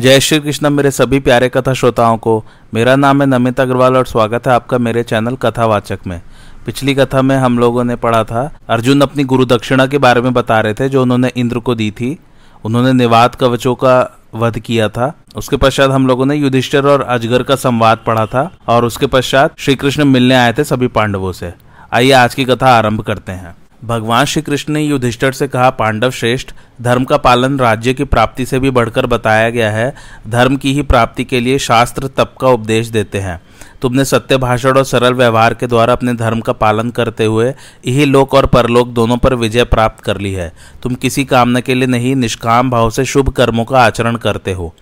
जय श्री कृष्ण, मेरे सभी प्यारे कथा श्रोताओं को। मेरा नाम है नमित अग्रवाल और स्वागत है आपका मेरे चैनल कथावाचक में। पिछली कथा में हम लोगों ने पढ़ा था, अर्जुन अपनी गुरु दक्षिणा के बारे में बता रहे थे, जो उन्होंने इंद्र को दी थी। उन्होंने निवाद कवचों का वध किया था। उसके पश्चात हम लोगों ने युधिष्ठिर और अजगर का संवाद पढ़ा था और उसके पश्चात श्री कृष्ण मिलने आए थे सभी पांडवों से। आइए आज की कथा आरंभ करते हैं। भगवान श्री कृष्ण ने युधिष्ठर से कहा, पांडव श्रेष्ठ, धर्म का पालन राज्य की प्राप्ति से भी बढ़कर बताया गया है। धर्म की ही प्राप्ति के लिए शास्त्र तप का उपदेश देते हैं। तुमने सत्य, भाषण और सरल व्यवहार के द्वारा अपने धर्म का पालन करते हुए यही लोक और परलोक दोनों पर विजय प्राप्त कर ली है। तुम किसी कामना के लिए नहीं, निष्काम भाव से शुभ कर्मों का आचरण करते हो।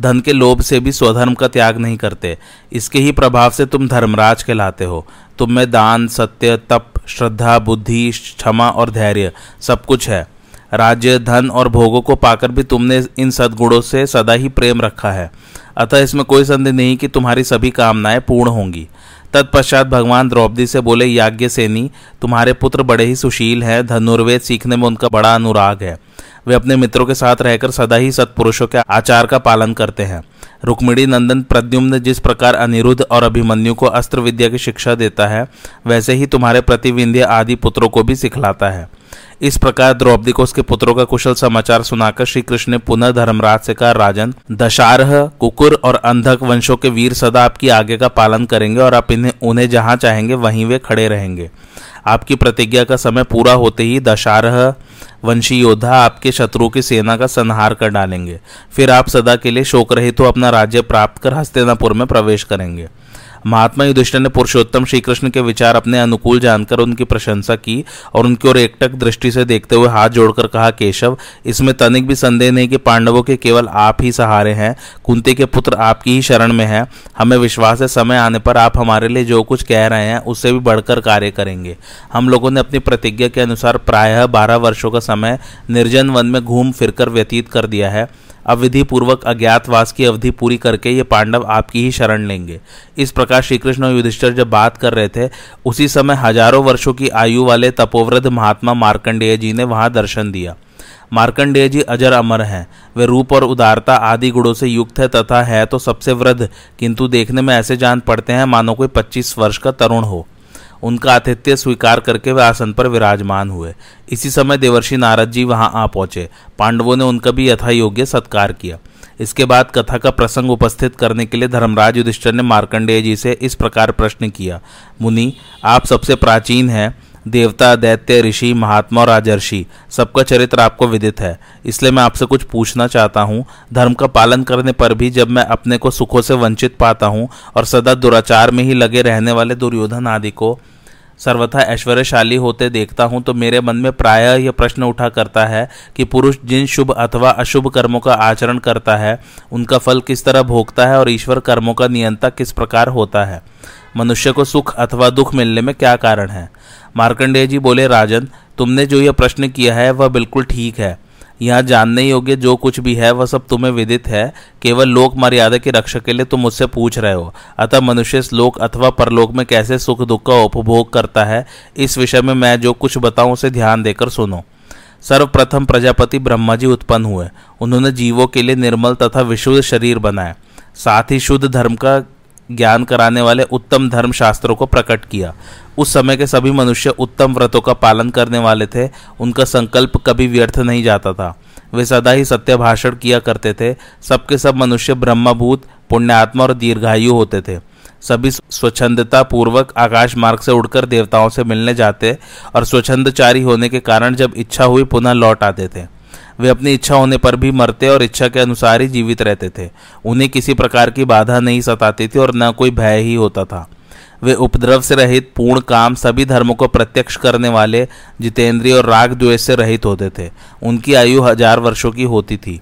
धन के लोभ से भी स्वधर्म का त्याग नहीं करते। इसके ही प्रभाव से तुम धर्मराज कहलाते हो। तुम में दान, सत्य, तप, श्रद्धा, बुद्धि, क्षमा और धैर्य सब कुछ है। राज्य, धन और भोगों को पाकर भी तुमने इन सद्गुणों से सदा ही प्रेम रखा है। अतः इसमें कोई संदेह नहीं कि तुम्हारी सभी कामनाएँ पूर्ण होंगी। तत्पश्चात भगवान द्रौपदी से बोले याज्ञ सेनी तुम्हारे पुत्र बड़े ही सुशील हैं। धनुर्वेद सीखने में उनका बड़ा अनुराग है। वे अपने मित्रों के साथ रहकर सदा ही सत्पुरुषों के आचार का पालन करते हैं। रुक्मिणी नंदन प्रद्युम्न जिस प्रकार अनिरुद्ध और अभिमन्यु को अस्त्र विद्या की शिक्षा देता है, वैसे ही तुम्हारे प्रतिविंध्य आदि पुत्रों को भी सिखलाता है। इस प्रकार द्रौपदी को उसके पुत्रों का कुशल समाचार सुनाकर श्री कृष्ण ने पुनः धर्मराज से कहा, राजन, दशारह, कुकुर और अंधक वंशों के वीर सदा आपकी आगे का पालन करेंगे और आप इन्हें, उन्हें जहाँ चाहेंगे, वहीं वे खड़े रहेंगे। आपकी प्रतिज्ञा का समय पूरा होते ही दशारह वंशी योद्धा आपके शत्रु की सेना का संहार कर डालेंगे। फिर आप सदा के लिए शोक रहित तो अपना राज्य प्राप्त कर हस्तिनापुर में प्रवेश करेंगे। महात्मा युधिष्ठिर ने पुरुषोत्तम श्री कृष्ण के विचार अपने अनुकूल जानकर उनकी प्रशंसा की और उनकी ओर एकटक दृष्टि से देखते हुए हाथ जोड़कर कहा, केशव, इसमें तनिक भी संदेह नहीं कि पांडवों के केवल आप ही सहारे हैं, कुंती के पुत्र आपकी ही शरण में है। हमें विश्वास है, समय आने पर आप हमारे लिए जो कुछ कह रहे हैं, उससे भी बढ़कर कार्य करेंगे। हम लोगों ने अपनी प्रतिज्ञा के अनुसार प्रायः बारह वर्षों का समय निर्जन वन में घूम फिरकर व्यतीत कर दिया है। अविधि पूर्वक अज्ञातवास की अवधि पूरी करके ये पांडव आपकी ही शरण लेंगे। इस प्रकार श्रीकृष्ण और युधिष्ठर जब बात कर रहे थे, उसी समय हज़ारों वर्षों की आयु वाले तपोवृद्ध महात्मा मार्कंडेय जी ने वहाँ दर्शन दिया। मार्कंडेय जी अजर अमर हैं। वे रूप और उदारता आदि गुणों से युक्त है तथा है तो सबसे वृद्ध, किंतु देखने में ऐसे जान पड़ते हैं मानो कोई पच्चीस वर्ष का तरुण हो। उनका आतिथ्य स्वीकार करके वे आसन पर विराजमान हुए। इसी समय देवर्षि नारद जी वहाँ आ पहुँचे। पांडवों ने उनका भी यथा योग्य सत्कार किया। इसके बाद कथा का प्रसंग उपस्थित करने के लिए धर्मराज युधिष्ठर ने मार्कंडेय जी से इस प्रकार प्रश्न किया, मुनि, आप सबसे प्राचीन हैं, देवता, दैत्य, ऋषि, महात्मा और राजर्षि सबका चरित्र आपको विदित है। इसलिए मैं आपसे कुछ पूछना चाहता हूँ। धर्म का पालन करने पर भी जब मैं अपने को सुखों से वंचित पाता हूँ और सदा दुराचार में ही लगे रहने वाले दुर्योधन आदि को सर्वथा ऐश्वर्यशाली होते देखता हूँ तो मेरे मन में प्रायः यह प्रश्न उठा करता है कि पुरुष जिन शुभ अथवा अशुभ कर्मों का आचरण करता है, उनका फल किस तरह भोगता है और ईश्वर कर्मों का नियंता किस प्रकार होता है? मनुष्य को सुख अथवा दुख मिलने में क्या कारण है? मार्कंडेय जी बोले, राजन, तुमने जो यह प्रश्न किया है, वह बिल्कुल ठीक है। यहाँ जानने योग्य जो कुछ भी है, वह सब तुम्हें विदित है। केवल लोक मर्यादा की रक्षा के लिए तुम मुझसे पूछ रहे हो। अतः मनुष्य श्लोक अथवा परलोक में कैसे सुख दुख का उपभोग करता है, इस विषय में मैं जो कुछ बताऊँ उसे ध्यान देकर सुनो। सर्वप्रथम प्रजापति ब्रह्मा जी उत्पन्न हुए। उन्होंने जीवों के लिए निर्मल तथा विशुद्ध शरीर बनाया। साथ ही शुद्ध धर्म का ज्ञान कराने वाले उत्तम धर्म शास्त्रों को प्रकट किया। उस समय के सभी मनुष्य उत्तम व्रतों का पालन करने वाले थे, उनका संकल्प कभी व्यर्थ नहीं जाता था। वे सदा ही सत्य भाषण किया करते थे। सबके सब मनुष्य ब्रह्मभूत, पुण्यात्मा और दीर्घायु होते थे। सभी स्वच्छंदता पूर्वक आकाश मार्ग से उड़कर देवताओं से मिलने जाते और स्वच्छंदचारी होने के कारण जब इच्छा हुई पुनः लौट आते थे। वे अपनी इच्छा होने पर भी मरते और इच्छा के अनुसार ही जीवित रहते थे। उन्हें किसी प्रकार की बाधा नहीं सताती थी और न कोई भय ही होता था। वे उपद्रव से रहित, पूर्ण काम सभी धर्मों को प्रत्यक्ष करने वाले जितेंद्रीय और राग द्वेष से रहित होते थे। उनकी आयु हज़ार वर्षों की होती थी।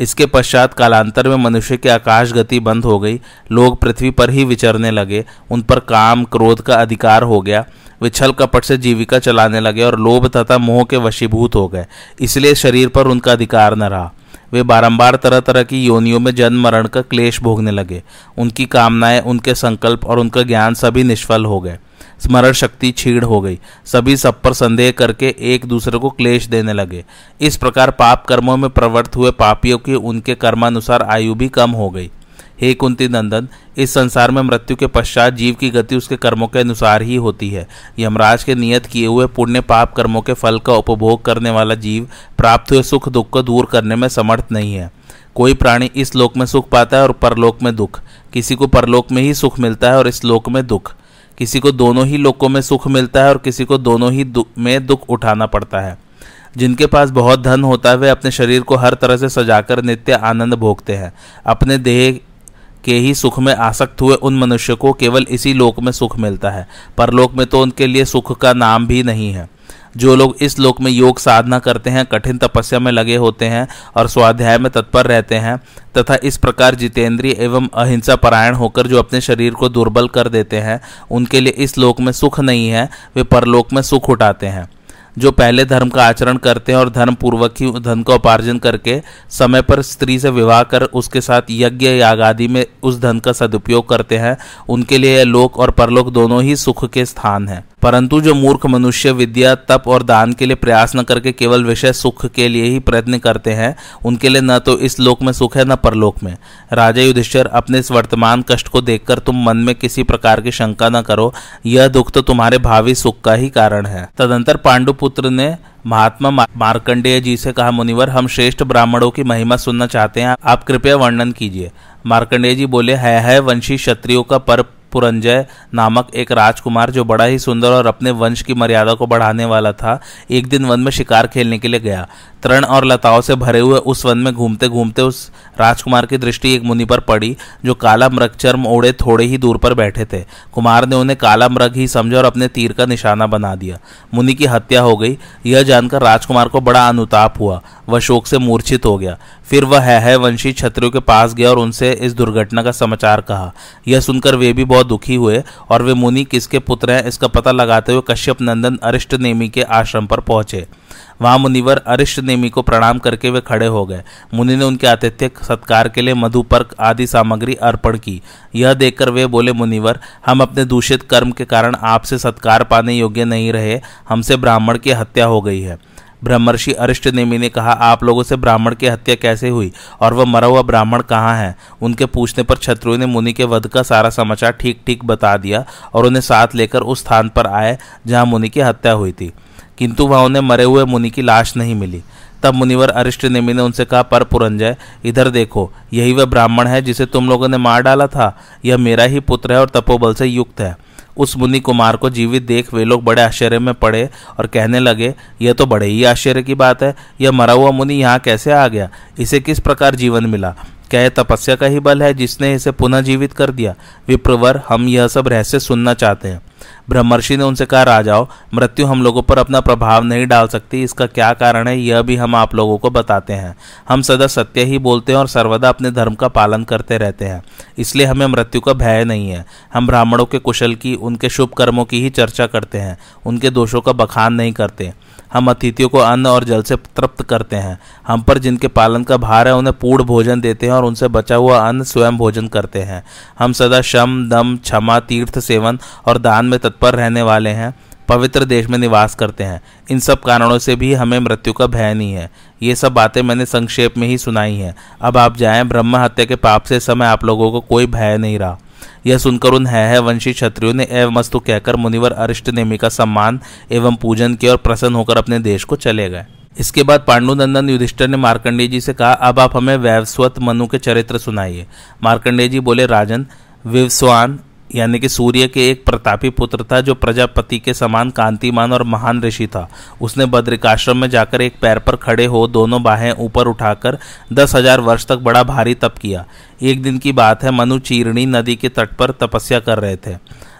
इसके पश्चात कालांतर में मनुष्य की आकाश गति बंद हो गई। लोग पृथ्वी पर ही विचरने लगे। उन पर काम, क्रोध का अधिकार हो गया। वे छल कपट से जीविका चलाने लगे और लोभ तथा मोह के वशीभूत हो गए। इसलिए शरीर पर उनका अधिकार न रहा। वे बारंबार तरह तरह की योनियों में जन्म, मरण का क्लेश भोगने लगे। उनकी कामनाएँ, उनके संकल्प और उनका ज्ञान सभी निष्फल हो गए। स्मरण शक्ति छीड़ हो गई। सभी सब पर संदेह करके एक दूसरे को क्लेश देने लगे। इस प्रकार पाप कर्मों में प्रवृत्त हुए पापियों की उनके कर्मानुसार आयु भी कम हो गई। हे कुंती नंदन, इस संसार में मृत्यु के पश्चात जीव की गति उसके कर्मों के अनुसार ही होती है। यमराज के नियत किए हुए पुण्य पाप कर्मों के फल का उपभोग करने वाला जीव प्राप्त हुए सुख दुख को दूर करने में समर्थ नहीं है। कोई प्राणी इस लोक में सुख पाता है और परलोक में दुख। किसी को परलोक में ही सुख मिलता है और इस लोक में दुख। किसी को दोनों ही लोकों में सुख मिलता है और किसी को दोनों ही दु, में दुख उठाना पड़ता है। जिनके पास बहुत धन होता है वे अपने शरीर को हर तरह से सजाकर नित्य आनंद भोगते हैं। अपने देह के ही सुख में आसक्त हुए उन मनुष्य को केवल इसी लोक में सुख मिलता है। परलोक में तो उनके लिए सुख का नाम भी नहीं है। जो लोग इस लोक में योग साधना करते हैं, कठिन तपस्या में लगे होते हैं और स्वाध्याय में तत्पर रहते हैं, तथा इस प्रकार जितेंद्रीय एवं अहिंसा परायण होकर जो अपने शरीर को दुर्बल कर देते हैं, उनके लिए इस लोक में सुख नहीं है, वे परलोक में सुख उठाते हैं। जो पहले धर्म का आचरण करते हैं और धर्म पूर्वक ही धन का उपार्जन करके समय पर स्त्री से विवाह कर उसके साथ यज्ञ याग आदि में उस धन का सदुपयोग करते हैं, उनके लिए लोक और परलोक दोनों ही सुख के स्थान हैं। परंतु जो मूर्ख मनुष्य विद्या तप और दान के लिए प्रयास न करके केवल विषय सुख के लिए ही प्रयत्न करते हैं उनके लिए न तो इस लोक में सुख है न परलोक में। राजा युधिष्ठर अपने इस वर्तमान कष्ट को देखकर तुम मन में किसी प्रकार की शंका न करो यह दुख तो तुम्हारे भावी सुख का ही कारण है। तदंतर पांडुपुत्र ने महात्मा मार्कंडेय जी से कहा मुनिवर हम श्रेष्ठ ब्राह्मणों की महिमा सुनना चाहते हैं आप कृपया वर्णन कीजिए। मार्कंडेय जी बोले है, है वंशी क्षत्रियो का पर पुरंजय नामक एक राजकुमार जो बड़ा ही सुंदर और अपने वंश की मर्यादा को बढ़ाने वाला था, एक दिन वन में शिकार खेलने के लिए गया। तरण और लताओं से भरे हुए उस वन में घूमते घूमते उस राजकुमार की दृष्टि एक मुनि पर पड़ी, जो काला मृग चर्म ओढ़े थोड़े ही दूर पर बैठे थे। कुमार ने उन्हें काला मृग ही समझा और अपने तीर का निशाना बना दिया। मुनि की हत्या हो गई। यह जानकर राजकुमार को बड़ा अनुताप हुआ। वह शोक से मूर्छित हो गया। फिर वह है, है वंशी छत्रियों के पास गया और उनसे इस दुर्घटना का समाचार कहा। यह सुनकर वे भी बहुत दुखी हुए और वे मुनि किसके पुत्र हैं इसका पता लगाते हुए कश्यप नंदन अरिष्ट नेमी के आश्रम पर पहुँचे। वहाँ मुनिवर अरिष्ट नेमी को प्रणाम करके वे खड़े हो गए। मुनि ने उनके आतिथ्य सत्कार के लिए मधुपर्क आदि सामग्री अर्पण की। यह देखकर वे बोले मुनिवर हम अपने दूषित कर्म के कारण आपसे सत्कार पाने योग्य नहीं रहे। हमसे ब्राह्मण की हत्या हो गई है। ब्रह्मर्षि अरिष्ट नेमी ने कहा, आप लोगों से ब्राह्मण की हत्या कैसे हुई? और वह मरा हुआ ब्राह्मण कहाँ है? उनके पूछने पर छत्रुओं ने मुनि के वध का सारा समाचार ठीक ठीक बता दिया और उन्हें साथ लेकर उस स्थान पर आए, जहाँ मुनि की हत्या हुई थी। किंतु वहाँ उन्हें मरे हुए मुनि की लाश नहीं मिली। तब मुनिवर अरिष्ट नेमी ने उनसे कहा, पर पुरंजय, इधर देखो, यही वह ब्राह्मण है जिसे तुम लोगों ने मार डाला था? यह मेरा ही पुत्र है और तपोबल से युक्त है। उस मुनि कुमार को जीवित देख वे लोग बड़े आश्चर्य में पड़े और कहने लगे, यह तो बड़े ही आश्चर्य की बात है। यह मरा हुआ मुनि यहाँ कैसे आ गया? इसे किस प्रकार जीवन मिला? क्या यह तपस्या का ही बल है जिसने इसे पुनः जीवित कर दिया? विप्रवर, हम यह सब रहस्य सुनना चाहते हैं। ब्रह्मर्षि ने उनसे कहा राजाओ मृत्यु हम लोगों पर अपना प्रभाव नहीं डाल सकती, इसका क्या कारण है, यह भी हम आप लोगों को बताते हैं। हम सदा सत्य ही बोलते हैं और सर्वदा अपने धर्म का पालन करते रहते हैं, इसलिए हमें मृत्यु का भय नहीं है। हम ब्राह्मणों के कुशल की, उनके शुभ कर्मों की ही चर्चा करते हैं, उनके दोषों का बखान नहीं करते। हम अतिथियों को अन्न और जल से तृप्त करते हैं। हम पर जिनके पालन का भार है, उन्हें पूर्ण भोजन देते हैं और उनसे बचा हुआ अन्न स्वयं भोजन करते हैं। हम सदा शम, दम, क्षमा, तीर्थ सेवन और दान में तत्पर रहने वाले हैं, पवित्र देश में निवास करते हैं। इन सब कारणों से भी हमें मृत्यु का भय नहीं है। ये सब बातें मैंने संक्षेप में ही सुनाई हैं। अब आप जाएँ ब्रह्म हत्या के पाप से समय आप लोगों को कोई भय नहीं रहा। यह सुनकर उन है, है वंशी क्षत्रियो ने एवं मस्तु कहकर मुनिवर अरिष्ट नेमी का सम्मान एवं पूजन किया और प्रसन्न होकर अपने देश को चले गए। इसके बाद पांडुनंदन युधिष्ठर ने मार्कंडेय जी से कहा अब आप हमें वैवस्वत मनु के चरित्र सुनाइए। मार्कंडेय जी बोले राजन विवस्वान यानी कि सूर्य के एक प्रतापी पुत्र था, जो प्रजापति के समान कांतिमान और महान ऋषि था। उसने बद्रिकाश्रम में जाकर एक पैर पर खड़े हो दोनों बाहें ऊपर उठाकर दस हज़ार वर्ष तक बड़ा भारी तप किया। एक दिन की बात है, मनु चीरणी नदी के तट पर तपस्या कर रहे थे।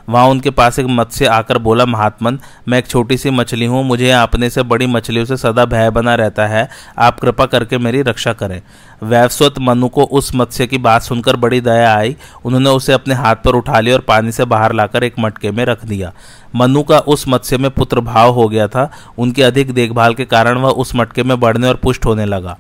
वहाँ उनके पास एक मत्स्य आकर बोला, महात्मन, मैं एक छोटी सी मछली हूँ, मुझे अपने से बड़ी मछलियों से सदा भय बना रहता है, आप कृपा करके मेरी रक्षा करें। वैवस्वत मनु को उस मत्स्य की बात सुनकर बड़ी दया आई। उन्होंने उसे अपने हाथ पर उठा लिया और पानी से बाहर लाकर एक मटके में रख दिया। मनु का उस मत्स्य में पुत्र भाव हो गया था। उनकी अधिक देखभाल के कारण वह उस मटके में बढ़ने और पुष्ट होने लगा।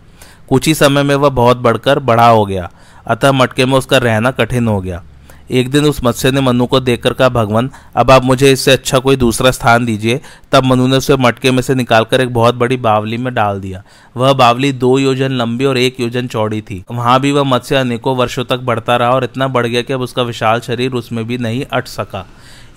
कुछ ही समय में वह बहुत बढ़कर बड़ा हो गया। अतः मटके में उसका रहना कठिन हो गया। एक दिन उस मत्स्य ने मनु को देखकर कहा, भगवान, अब आप मुझे इससे अच्छा कोई दूसरा स्थान दीजिए। तब मनु ने उसे मटके में से निकालकर एक बहुत बड़ी बावली में डाल दिया। वह बावली दो योजन लंबी और एक योजन चौड़ी थी। वहाँ भी वह मत्स्य अनेकों वर्षों तक बढ़ता रहा और इतना बढ़ गया कि अब उसका विशाल शरीर उसमें भी नहीं अट सका।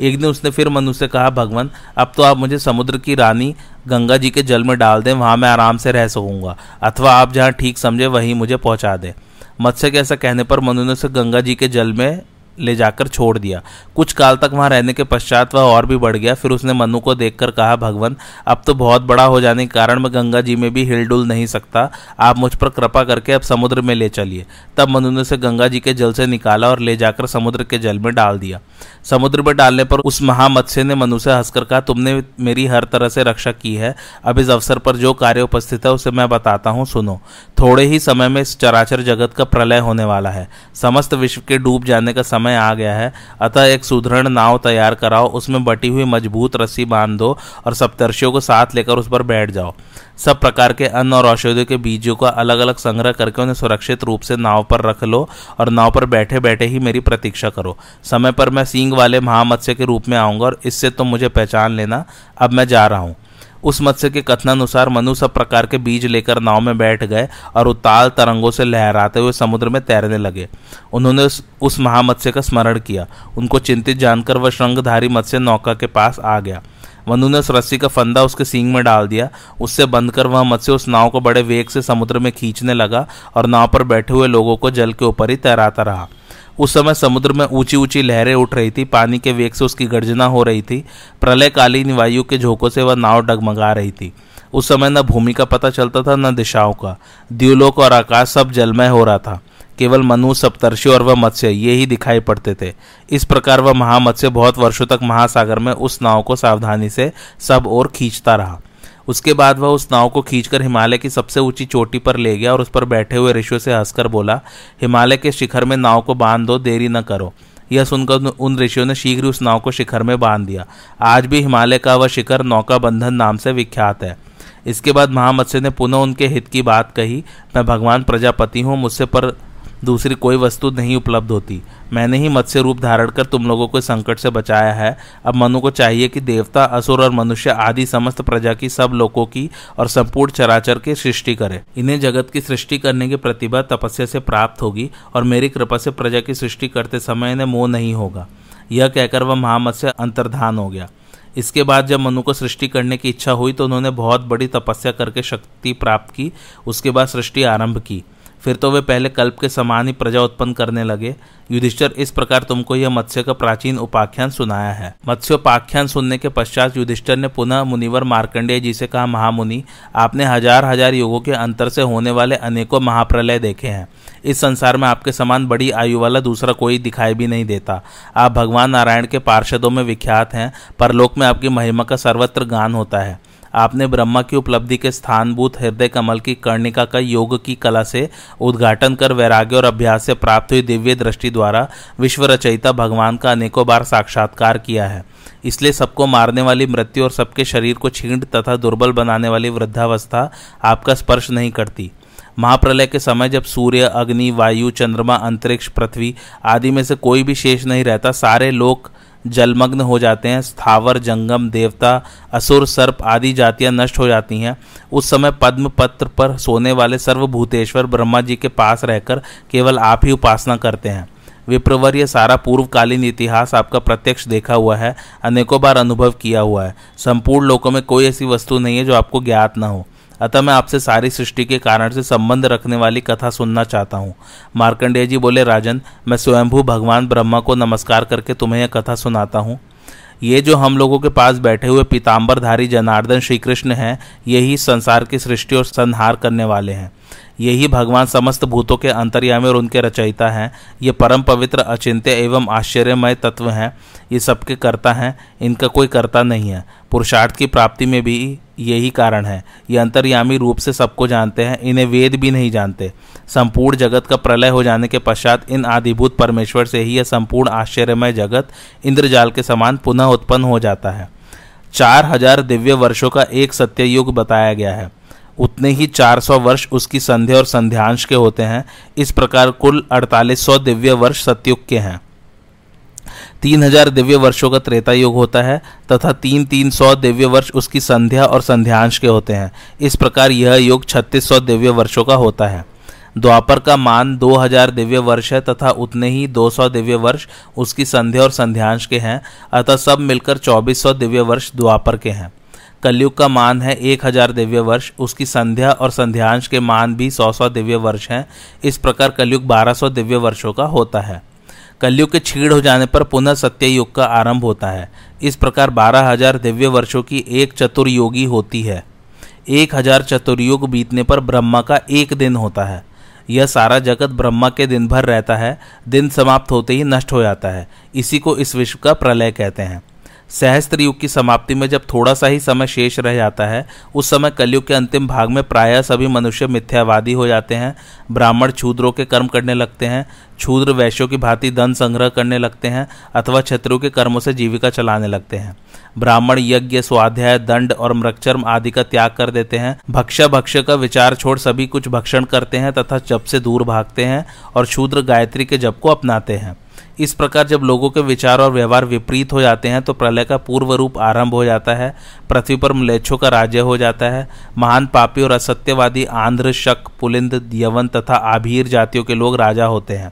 एक दिन उसने फिर मनु से कहा, भगवान, अब तो आप मुझे समुद्र की रानी गंगा जी के जल में डाल दें, वहाँ मैं आराम से रह सकूँगा। अथवा आप जहाँ ठीक समझे, वहीं मुझे पहुँचा दें। मत्स्य के ऐसा कहने पर मनु ने उसे गंगा जी के जल में ले जाकर छोड़ दिया। कुछ काल तक वहाँ रहने के पश्चात वह और भी बढ़ गया। फिर उसने मनु को देखकर कहा, भगवान, अब तो बहुत बड़ा हो जाने के कारण मैं गंगा जी में भी हिलडुल नहीं सकता। आप मुझ पर कृपा करके अब समुद्र में ले चलिए। तब मनु ने उसे गंगा जी के जल से निकाला और ले जाकर समुद्र के जल में डाल दिया। समुद्र में डालने पर उस महामत्स्य ने मनु से हंसकर कहा, तुमने मेरी हर तरह से रक्षा की है। अब इस अवसर पर जो कार्य उपस्थित है, उसे मैं बताता हूँ, सुनो। थोड़े ही समय में इस चराचर जगत का प्रलय होने वाला है। समस्त विश्व के डूब जाने का समय आ गया है। अतः एक सुदृढ़ नाव तैयार कराओ, उसमें बटी हुई मज़बूत रस्सी बाँध दो और सप्तर्षियों को साथ लेकर उस पर बैठ जाओ। सब प्रकार के अन्न और औषधियों के बीजों का अलग अलग संग्रह करके उन्हें सुरक्षित रूप से नाव पर रख लो और नाव पर बैठे बैठे ही मेरी प्रतीक्षा करो। समय पर मैं सींग वाले महामत्स्य के रूप में आऊँगा और इससे तुम मुझे पहचान लेना। अब मैं जा रहा हूँ। उस मत्स्य के कथनानुसार मनु सब प्रकार के बीज लेकर नाव में बैठ गए और उताल तरंगों से लहराते हुए समुद्र में तैरने लगे। उन्होंने उस, महामत्स्य का स्मरण किया। उनको चिंतित जानकर वह श्रृंगधारी मत्स्य नौका के पास आ गया। मनु ने उस रस्सी का फंदा उसके सींग में डाल दिया। उससे बंद कर वह मत्स्य उस नाव को बड़े वेग से समुद्र में खींचने लगा और नाव पर बैठे हुए लोगों को जल के ऊपर ही तैराता रहा। उस समय समुद्र में ऊँची ऊँची लहरें उठ रही थी, पानी के वेग से उसकी गर्जना हो रही थी, प्रलयकालीन वायु के झोंकों से वह नाव डगमगा रही थी। उस समय न भूमि का पता चलता था, न दिशाओं का। द्यूलोक और आकाश सब जलमय हो रहा था। केवल मनु, सप्तर्षि और वह मत्स्य ये ही दिखाई पड़ते थे। इस प्रकार वह महामत्स्य बहुत वर्षों तक महासागर में उस नाव को सावधानी से सब ओर खींचता रहा। उसके बाद वह उस नाव को खींचकर हिमालय की सबसे ऊँची चोटी पर ले गया और उस पर बैठे हुए ऋषियों से हंसकर बोला, हिमालय के शिखर में नाव को बाँध दो, देरी न करो। यह सुनकर उन ऋषियों ने शीघ्र उस नाव को शिखर में बाँध दिया। आज भी हिमालय का वह शिखर नौका बंधन नाम से विख्यात है। इसके बाद महामत्स्य ने पुनः उनके हित की बात कही, मैं भगवान प्रजापति हूँ, मुझसे पर दूसरी कोई वस्तु नहीं उपलब्ध होती। मैंने ही मत्स्य रूप धारण कर तुम लोगों को संकट से बचाया है। अब मनु को चाहिए कि देवता, असुर और मनुष्य आदि समस्त प्रजा की सब लोगों की और संपूर्ण चराचर की सृष्टि करे। इन्हें जगत की सृष्टि करने की प्रतिभा तपस्या से प्राप्त होगी और मेरी कृपा से प्रजा की सृष्टि करते समय इन्हें मोह नहीं होगा। यह कहकर वह महामत्स्य अंतर्धान हो गया। इसके बाद जब मनु को सृष्टि करने की इच्छा हुई तो उन्होंने बहुत बड़ी तपस्या करके शक्ति प्राप्त की। उसके बाद सृष्टि आरंभ की। फिर तो वे पहले कल्प के समान ही प्रजा उत्पन्न करने लगे। युधिष्ठर, इस प्रकार तुमको यह मत्स्य का प्राचीन उपाख्यान सुनाया है। मत्स्योपाख्यान सुनने के पश्चात युधिष्ठर ने पुनः मुनिवर मार्कंडेय जी से कहा, महामुनि, आपने हज़ार हज़ार युगों के अंतर से होने वाले अनेकों महाप्रलय देखे हैं। इस संसार में आपके समान बड़ी आयु वाला दूसरा कोई दिखाई भी नहीं देता। आप भगवान नारायण के पार्षदों में विख्यात हैं, परलोक में आपकी महिमा का सर्वत्र गान होता है। आपने ब्रह्मा की उपलब्धि के स्थानभूत हृदय, कमल की कर्णिका का योग की कला से उद्घाटन कर वैराग्य और अभ्यास से प्राप्त हुई दिव्य दृष्टि द्वारा विश्व रचयिता भगवान का अनेकों बार साक्षात्कार किया है। इसलिए सबको मारने वाली मृत्यु और सबके शरीर को छीण तथा दुर्बल बनाने वाली वृद्धावस्था आपका स्पर्श नहीं करती। महाप्रलय के समय जब सूर्य, अग्नि, वायु, चंद्रमा, अंतरिक्ष, पृथ्वी आदि में से कोई भी शेष नहीं रहता, सारे लोग जलमग्न हो जाते हैं, स्थावर, जंगम, देवता, असुर, सर्प आदि जातियाँ नष्ट हो जाती हैं। उस समय पद्म पत्र पर सोने वाले सर्वभूतेश्वर ब्रह्मा जी के पास रहकर केवल आप ही उपासना करते हैं। विप्रवर यह सारा पूर्वकालीन इतिहास आपका प्रत्यक्ष देखा हुआ है, अनेकों बार अनुभव किया हुआ है। संपूर्ण लोकों में कोई ऐसी वस्तु नहीं है जो आपको ज्ञात न हो। अतः मैं आपसे सारी सृष्टि के कारण से संबंध रखने वाली कथा सुनना चाहता हूँ। मार्कंडेय जी बोले, राजन, मैं स्वयंभू भगवान ब्रह्मा को नमस्कार करके तुम्हें यह कथा सुनाता हूँ। ये जो हम लोगों के पास बैठे हुए पीताम्बरधारी जनार्दन श्री कृष्ण हैं यही संसार की सृष्टि और संहार करने वाले हैं। यही भगवान समस्त भूतों के अंतर्यामी और उनके रचयिता हैं। ये परम पवित्र, अचिंत्य एवं आश्चर्यमय तत्व हैं। ये सबके कर्ता हैं, इनका कोई कर्ता नहीं है। पुरुषार्थ की प्राप्ति में भी यही कारण है। ये अंतर्यामी रूप से सबको जानते हैं, इन्हें वेद भी नहीं जानते। संपूर्ण जगत का प्रलय हो जाने के पश्चात इन आदिभूत परमेश्वर से ही यह संपूर्ण आश्चर्यमय जगत इंद्रजाल के समान पुनः उत्पन्न हो जाता है। चार हज़ार दिव्य वर्षों का एक सत्ययुग बताया गया है। उतने ही 400 वर्ष उसकी संध्या और संध्यांश के होते हैं। इस प्रकार कुल 4800 दिव्य वर्ष सत्युग के हैं। तीन हज़ार दिव्य वर्षों का त्रेता युग होता है तथा तीन तीन सौ दिव्य वर्ष उसकी संध्या और संध्यांश के होते हैं। इस प्रकार यह युग छत्तीस सौ दिव्य वर्षों का होता है। द्वापर का मान 2000 दिव्य वर्ष है तथा उतने ही 200 दिव्य वर्ष उसकी संध्या और संध्यांश के हैं। अतः सब मिलकर 2400 दिव्य वर्ष द्वापर के हैं। कलयुग का मान है 1000 दिव्य वर्ष, उसकी संध्या और संध्यांश के मान भी सौ सौ दिव्य वर्ष हैं। इस प्रकार कलयुग बारह सौ दिव्य वर्षों का होता है। कलयुग के छीड़ हो जाने पर पुनः सत्य युग का आरंभ होता है। इस प्रकार बारह हज़ार दिव्य वर्षों की एक चतुर्योगी होती है। एक हज़ार चतुर्युग बीतने पर ब्रह्मा का एक दिन होता है। यह सारा जगत ब्रह्मा के दिन भर रहता है। दिन समाप्त होते ही नष्ट हो जाता है। इसी को इस विश्व का प्रलय कहते हैं। सहस्त्र युग की समाप्ति में जब थोड़ा सा ही समय शेष रह जाता है, उस समय कलयुग के अंतिम भाग में प्रायः सभी मनुष्य मिथ्यावादी हो जाते हैं, ब्राह्मण छूद्रों के कर्म करने लगते हैं छूद्र वैश्यों की भांति धन संग्रह करने लगते हैं, अथवा क्षत्रियों के कर्मों से जीविका चलाने लगते हैं। ब्राह्मण यज्ञ, स्वाध्याय, दंड और मृक्षर्म आदि का त्याग कर देते हैं, भक्ष्य भक्ष्य का विचार छोड़ सभी कुछ भक्षण करते हैं तथा जप से दूर भागते हैं और शूद्र गायत्री के जप को अपनाते हैं। इस प्रकार जब लोगों के विचार और व्यवहार विपरीत हो जाते हैं तो प्रलय का पूर्व रूप आरंभ हो जाता है, पृथ्वी पर मलेच्छों का राज्य हो जाता है, महान पापी और असत्यवादी आंध्र, शक, पुलिंद यवन तथा आभीर जातियों के लोग राजा होते हैं।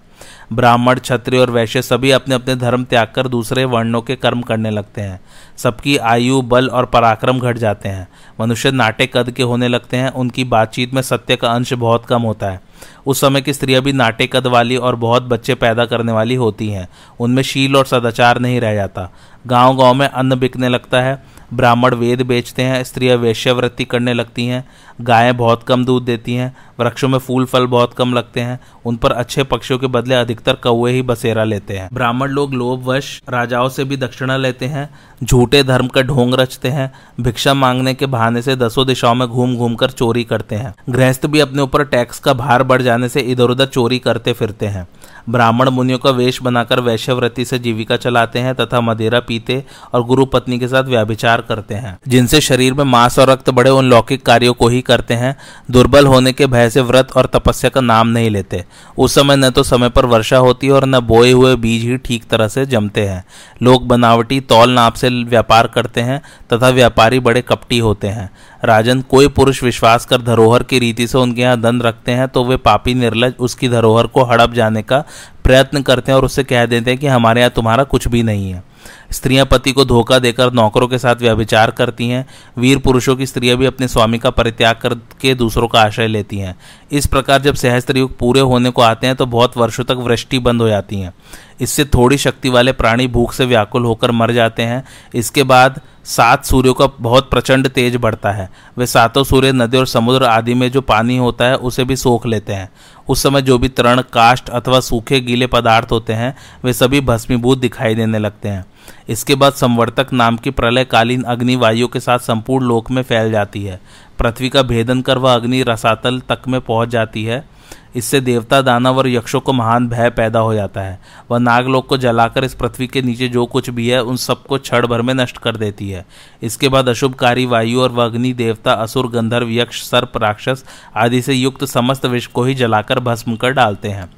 ब्राह्मण, क्षत्रिय और वैश्य सभी अपने अपने धर्म त्याग कर दूसरे वर्णों के कर्म करने लगते हैं। सबकी आयु, बल और पराक्रम घट जाते हैं। मनुष्य नाटे कद के होने लगते हैं। उनकी बातचीत में सत्य का अंश बहुत कम होता है। उस समय की स्त्रियाँ भी नाटे कद वाली और बहुत बच्चे पैदा करने वाली होती हैं। उनमें शील और सदाचार नहीं रह जाता। गाँव गाँव में अन्न बिकने लगता है। ब्राह्मण वेद बेचते हैं। स्त्रियाँ वेश्यावृत्ति करने लगती हैं। गायें बहुत कम दूध देती हैं, वृक्षों में फूल, फल बहुत कम लगते हैं, उन पर अच्छे पक्षियों के बदले अधिकतर कौए ही बसेरा लेते हैं। ब्राह्मण लोग लोभवश राजाओं से भी दक्षिणा लेते हैं, झूठे धर्म का ढोंग रचते हैं, भिक्षा मांगने के बहाने से दसों दिशाओं में घूम घूम कर चोरी करते हैं। गृहस्थ भी अपने ऊपर टैक्स का भार बढ़ जाने से इधर उधर चोरी करते फिरते हैं। ब्राह्मण मुनियों का वेश बनाकर वैश्यव्रति से जीविका चलाते हैं तथा मदिरा पीते और गुरु पत्नी के साथ व्याभिचार करते हैं। जिनसे शरीर में मांस और रक्त बड़े उन लौकिक कार्यों को ही करते हैं, दुर्बल होने के भय से व्रत और तपस्या का नाम नहीं लेते। उस समय न तो समय पर वर्षा होती है और न बोए हुए बीज ही ठीक तरह से जमते हैं। लोग बनावटी तौल नाप से व्यापार करते हैं तथा व्यापारी बड़े कपटी होते हैं। राजन, कोई पुरुष विश्वास कर धरोहर की रीति से उनके यहाँ धन रखते हैं तो वे पापी निर्लज उसकी धरोहर को हड़प जाने का प्रयत्न करते हैं और उससे कह देते हैं कि हमारे यहाँ तुम्हारा कुछ भी नहीं है। स्त्रियाँ पति को धोखा देकर नौकरों के साथ व्यभिचार करती हैं। वीर पुरुषों की स्त्रियाँ भी अपने स्वामी का परित्याग करके दूसरों का आश्रय लेती हैं। इस प्रकार जब सहस्त्र युग पूरे होने को आते हैं तो बहुत वर्षों तक वृष्टि बंद हो जाती हैं। इससे थोड़ी शक्ति वाले प्राणी भूख से व्याकुल होकर मर जाते हैं। इसके बाद सात सूर्यों का बहुत प्रचंड तेज बढ़ता है। वे सातों सूर्य, नदी और समुद्र आदि में जो पानी होता है, उसे भी सोख लेते हैं। उस समय जो भी तरण काष्ट अथवा सूखे गीले पदार्थ होते हैं, वे सभी भस्मीभूत दिखाई देने लगते हैं। इसके बाद संवर्तक नाम की प्रलयकालीन अग्नि वायु के साथ संपूर्ण लोक में फैल जाती है। पृथ्वी का भेदन कर वह अग्नि रसातल तक में पहुँच जाती है। इससे देवता, दानव और यक्षों को महान भय पैदा हो जाता है। वह नागलोक को जलाकर इस पृथ्वी के नीचे जो कुछ भी है, उन सबको क्षण भर में नष्ट कर देती है। इसके बाद अशुभकारी वायु और अग्नि, देवता, असुर, गंधर्व, यक्ष, सर्प, राक्षस आदि से युक्त समस्त विश्व को ही जलाकर भस्म कर डालते हैं।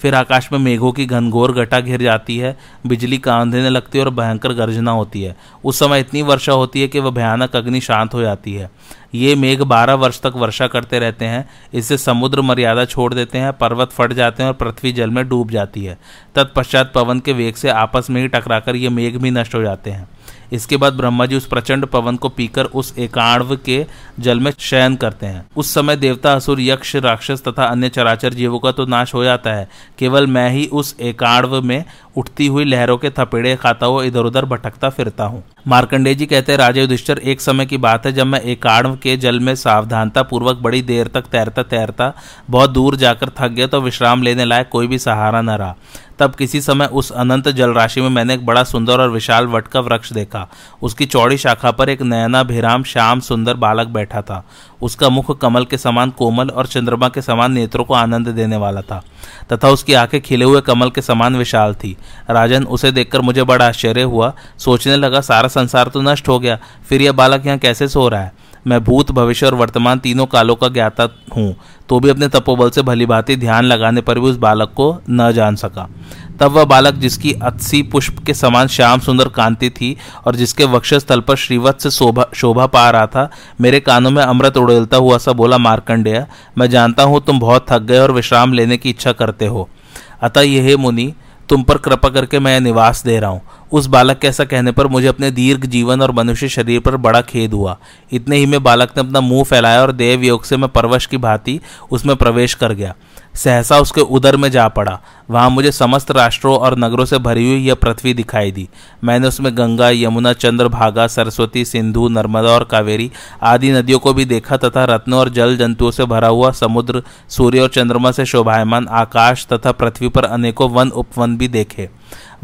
फिर आकाश में मेघों की घनघोर घटा घिर जाती है, बिजली कांधने लगती है और भयंकर गर्जना होती है। उस समय इतनी वर्षा होती है कि वह भयानक अग्नि शांत हो जाती है। ये मेघ बारह वर्ष तक वर्षा करते रहते हैं इससे समुद्र मर्यादा छोड़ देते हैं, पर्वत फट जाते हैं और पृथ्वी जल में डूब जाती है। तत्पश्चात पवन के वेग से आपस में ही टकराकर ये मेघ भी नष्ट हो जाते हैं। इसके बाद ब्रह्मा जी उस प्रचंड पवन को पीकर उस एकाणव के जल में शयन करते हैं। उस समय देवता, असुर, यक्ष, राक्षस तथा अन्य चराचर जीवों का तो नाश हो जाता है। केवल मैं ही उस एकाणव में उठती हुई लहरों के थपेड़े खाता हुआ इधर उधर भटकता फिरता हूँ। मार्कंडे जी कहते हैं, राजा युधिष्ठर, एक समय की बात है जब मैं एकाणव के जल में सावधानता पूर्वक बड़ी देर तक तैरता तैरता बहुत दूर जाकर थक गया तो विश्राम लेने लायक कोई भी सहारा न रहा। तब किसी समय उस अनंत जलराशि में मैंने एक बड़ा सुंदर और विशाल वट का वृक्ष देखा। उसकी चौड़ी शाखा पर एक नयना भिराम श्याम सुंदर बालक बैठा था। उसका मुख कमल के समान कोमल और चंद्रमा के समान नेत्रों को आनंद देने वाला था। तथा उसकी आँखें खिले हुए कमल के समान विशाल थी। राजन उसे देखकर मुझे बड़ा आश्चर्य हुआ। सोचने लगा, सारा संसार तो नष्ट हो गया, फिर यह बालक यहाँ कैसे सो रहा है? मैं भूत भविष्य और वर्तमान तीनों कालों का ज्ञाता हूँ। तो भी अपने तपोबल से भली भांति ध्यान लगाने पर भी उस बालक को न जान सका। तब वह बालक जिसकी अत्सी पुष्प के समान श्याम सुंदर कांति थी और जिसके वक्षस्थल पर श्रीवत से शोभा शोभा पा रहा था, मेरे कानों में अमृत उड़ेलता हुआ सा बोला, मार्कंडेय, मैं जानता हूँ तुम बहुत थक गए और विश्राम लेने की इच्छा करते हो। अतः यह मुनि तुम पर कृपा करके मैं निवास दे रहा हूँ। उस बालक के ऐसा कहने पर मुझे अपने दीर्घ जीवन और मनुष्य शरीर पर बड़ा खेद हुआ। इतने ही में बालक ने अपना मुँह फैलाया और देव योग से मैं परवश की भांति उसमें प्रवेश कर गया। सहसा उसके उदर में जा पड़ा। वहाँ मुझे समस्त राष्ट्रों और नगरों से भरी हुई यह पृथ्वी दिखाई दी। मैंने उसमें गंगा, यमुना चंद्रभागा सरस्वती, सिंधु, नर्मदा और कावेरी आदि नदियों को भी देखा तथा रत्नों और जल जंतुओं से भरा हुआ समुद्र, सूर्य और चंद्रमा से शोभायमान आकाश तथा पृथ्वी पर अनेकों वन उपवन भी देखे।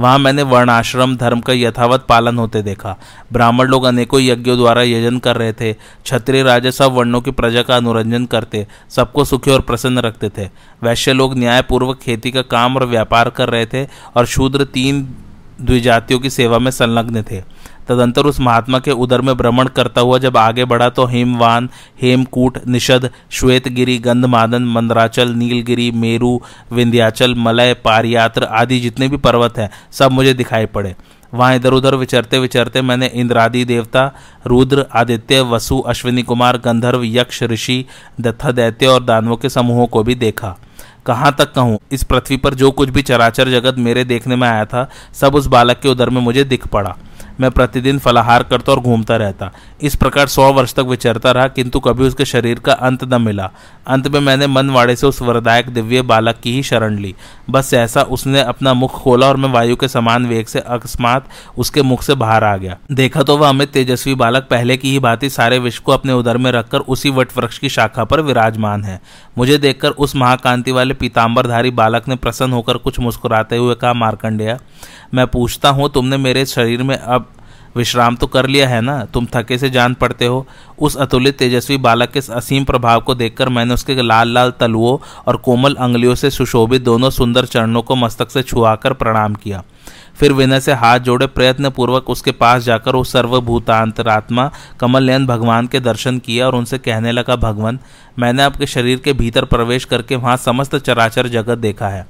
वहाँ मैंने वर्णाश्रम धर्म का यथावत पालन होते देखा। ब्राह्मण लोग अनेकों यज्ञों द्वारा यजन कर रहे थे। क्षत्रिय राजा सब वर्णों की प्रजा का अनुरंजन करते, सबको सुखी और प्रसन्न रखते थे। वैश्य लोग न्यायपूर्वक खेती का काम और व्यापार कर रहे थे और शूद्र तीन द्विजातियों की सेवा में संलग्न थे। तदंतर उस महात्मा के उदर में भ्रमण करता हुआ जब आगे बढ़ा तो हेमवान, हेमकूट, निषद, श्वेतगिरी, गंधमादन, मंदराचल, नीलगिरी, मेरू, विंध्याचल, मलय, पारियात्र आदि जितने भी पर्वत हैं, सब मुझे दिखाई पड़े। वहाँ इधर उधर विचरते विचरते मैंने इंद्रादि देवता, रुद्र, आदित्य, वसु, अश्विनी कुमार, गंधर्व, यक्ष, ऋषि दत्था दैत्य और दानवों के समूहों को भी देखा। कहाँ तक कहूँ, इस पृथ्वी पर जो कुछ भी चराचर जगत मेरे देखने में आया था, सब उस बालक के उदर में मुझे दिख पड़ा। मैं प्रतिदिन फलाहार करता और घूमता रहता। इस प्रकार सौ वर्ष तक विचरता रहा, किंतु कभी उसके शरीर का अंत न मिला। अंत में मैंने मनवाड़े से उस वरदायक दिव्य बालक की ही शरण ली। बस ऐसा उसने अपना मुख खोला और मैं वायु के समान वेग से अकस्मात उसके मुख से बाहर आ गया। देखा तो वह अमित तेजस्वी बालक पहले की ही भांति सारे विश्व को अपने उदर में रखकर उसी वट वृक्ष की शाखा पर विराजमान है। मुझे देखकर उस महाकांति वाले पीताम्बरधारी बालक ने प्रसन्न होकर कुछ मुस्कुराते हुए कहा, मारकंडेय, मैं पूछता हूँ, तुमने मेरे शरीर में अब विश्राम तो कर लिया है ना? तुम थके से जान पड़ते हो। उस अतुलित तेजस्वी बालक के असीम प्रभाव को देखकर मैंने उसके लाल लाल तलुओं और कोमल अंगलियों से सुशोभित दोनों सुंदर चरणों को मस्तक से छुआकर प्रणाम किया। फिर विनय से हाथ जोड़े प्रयत्न पूर्वक उसके पास जाकर उस सर्वभूतांतरात्मा कमलयन भगवान के दर्शन किया और उनसे कहने लगा, भगवान, मैंने आपके शरीर के भीतर प्रवेश करके वहाँ समस्त चराचर जगत देखा है।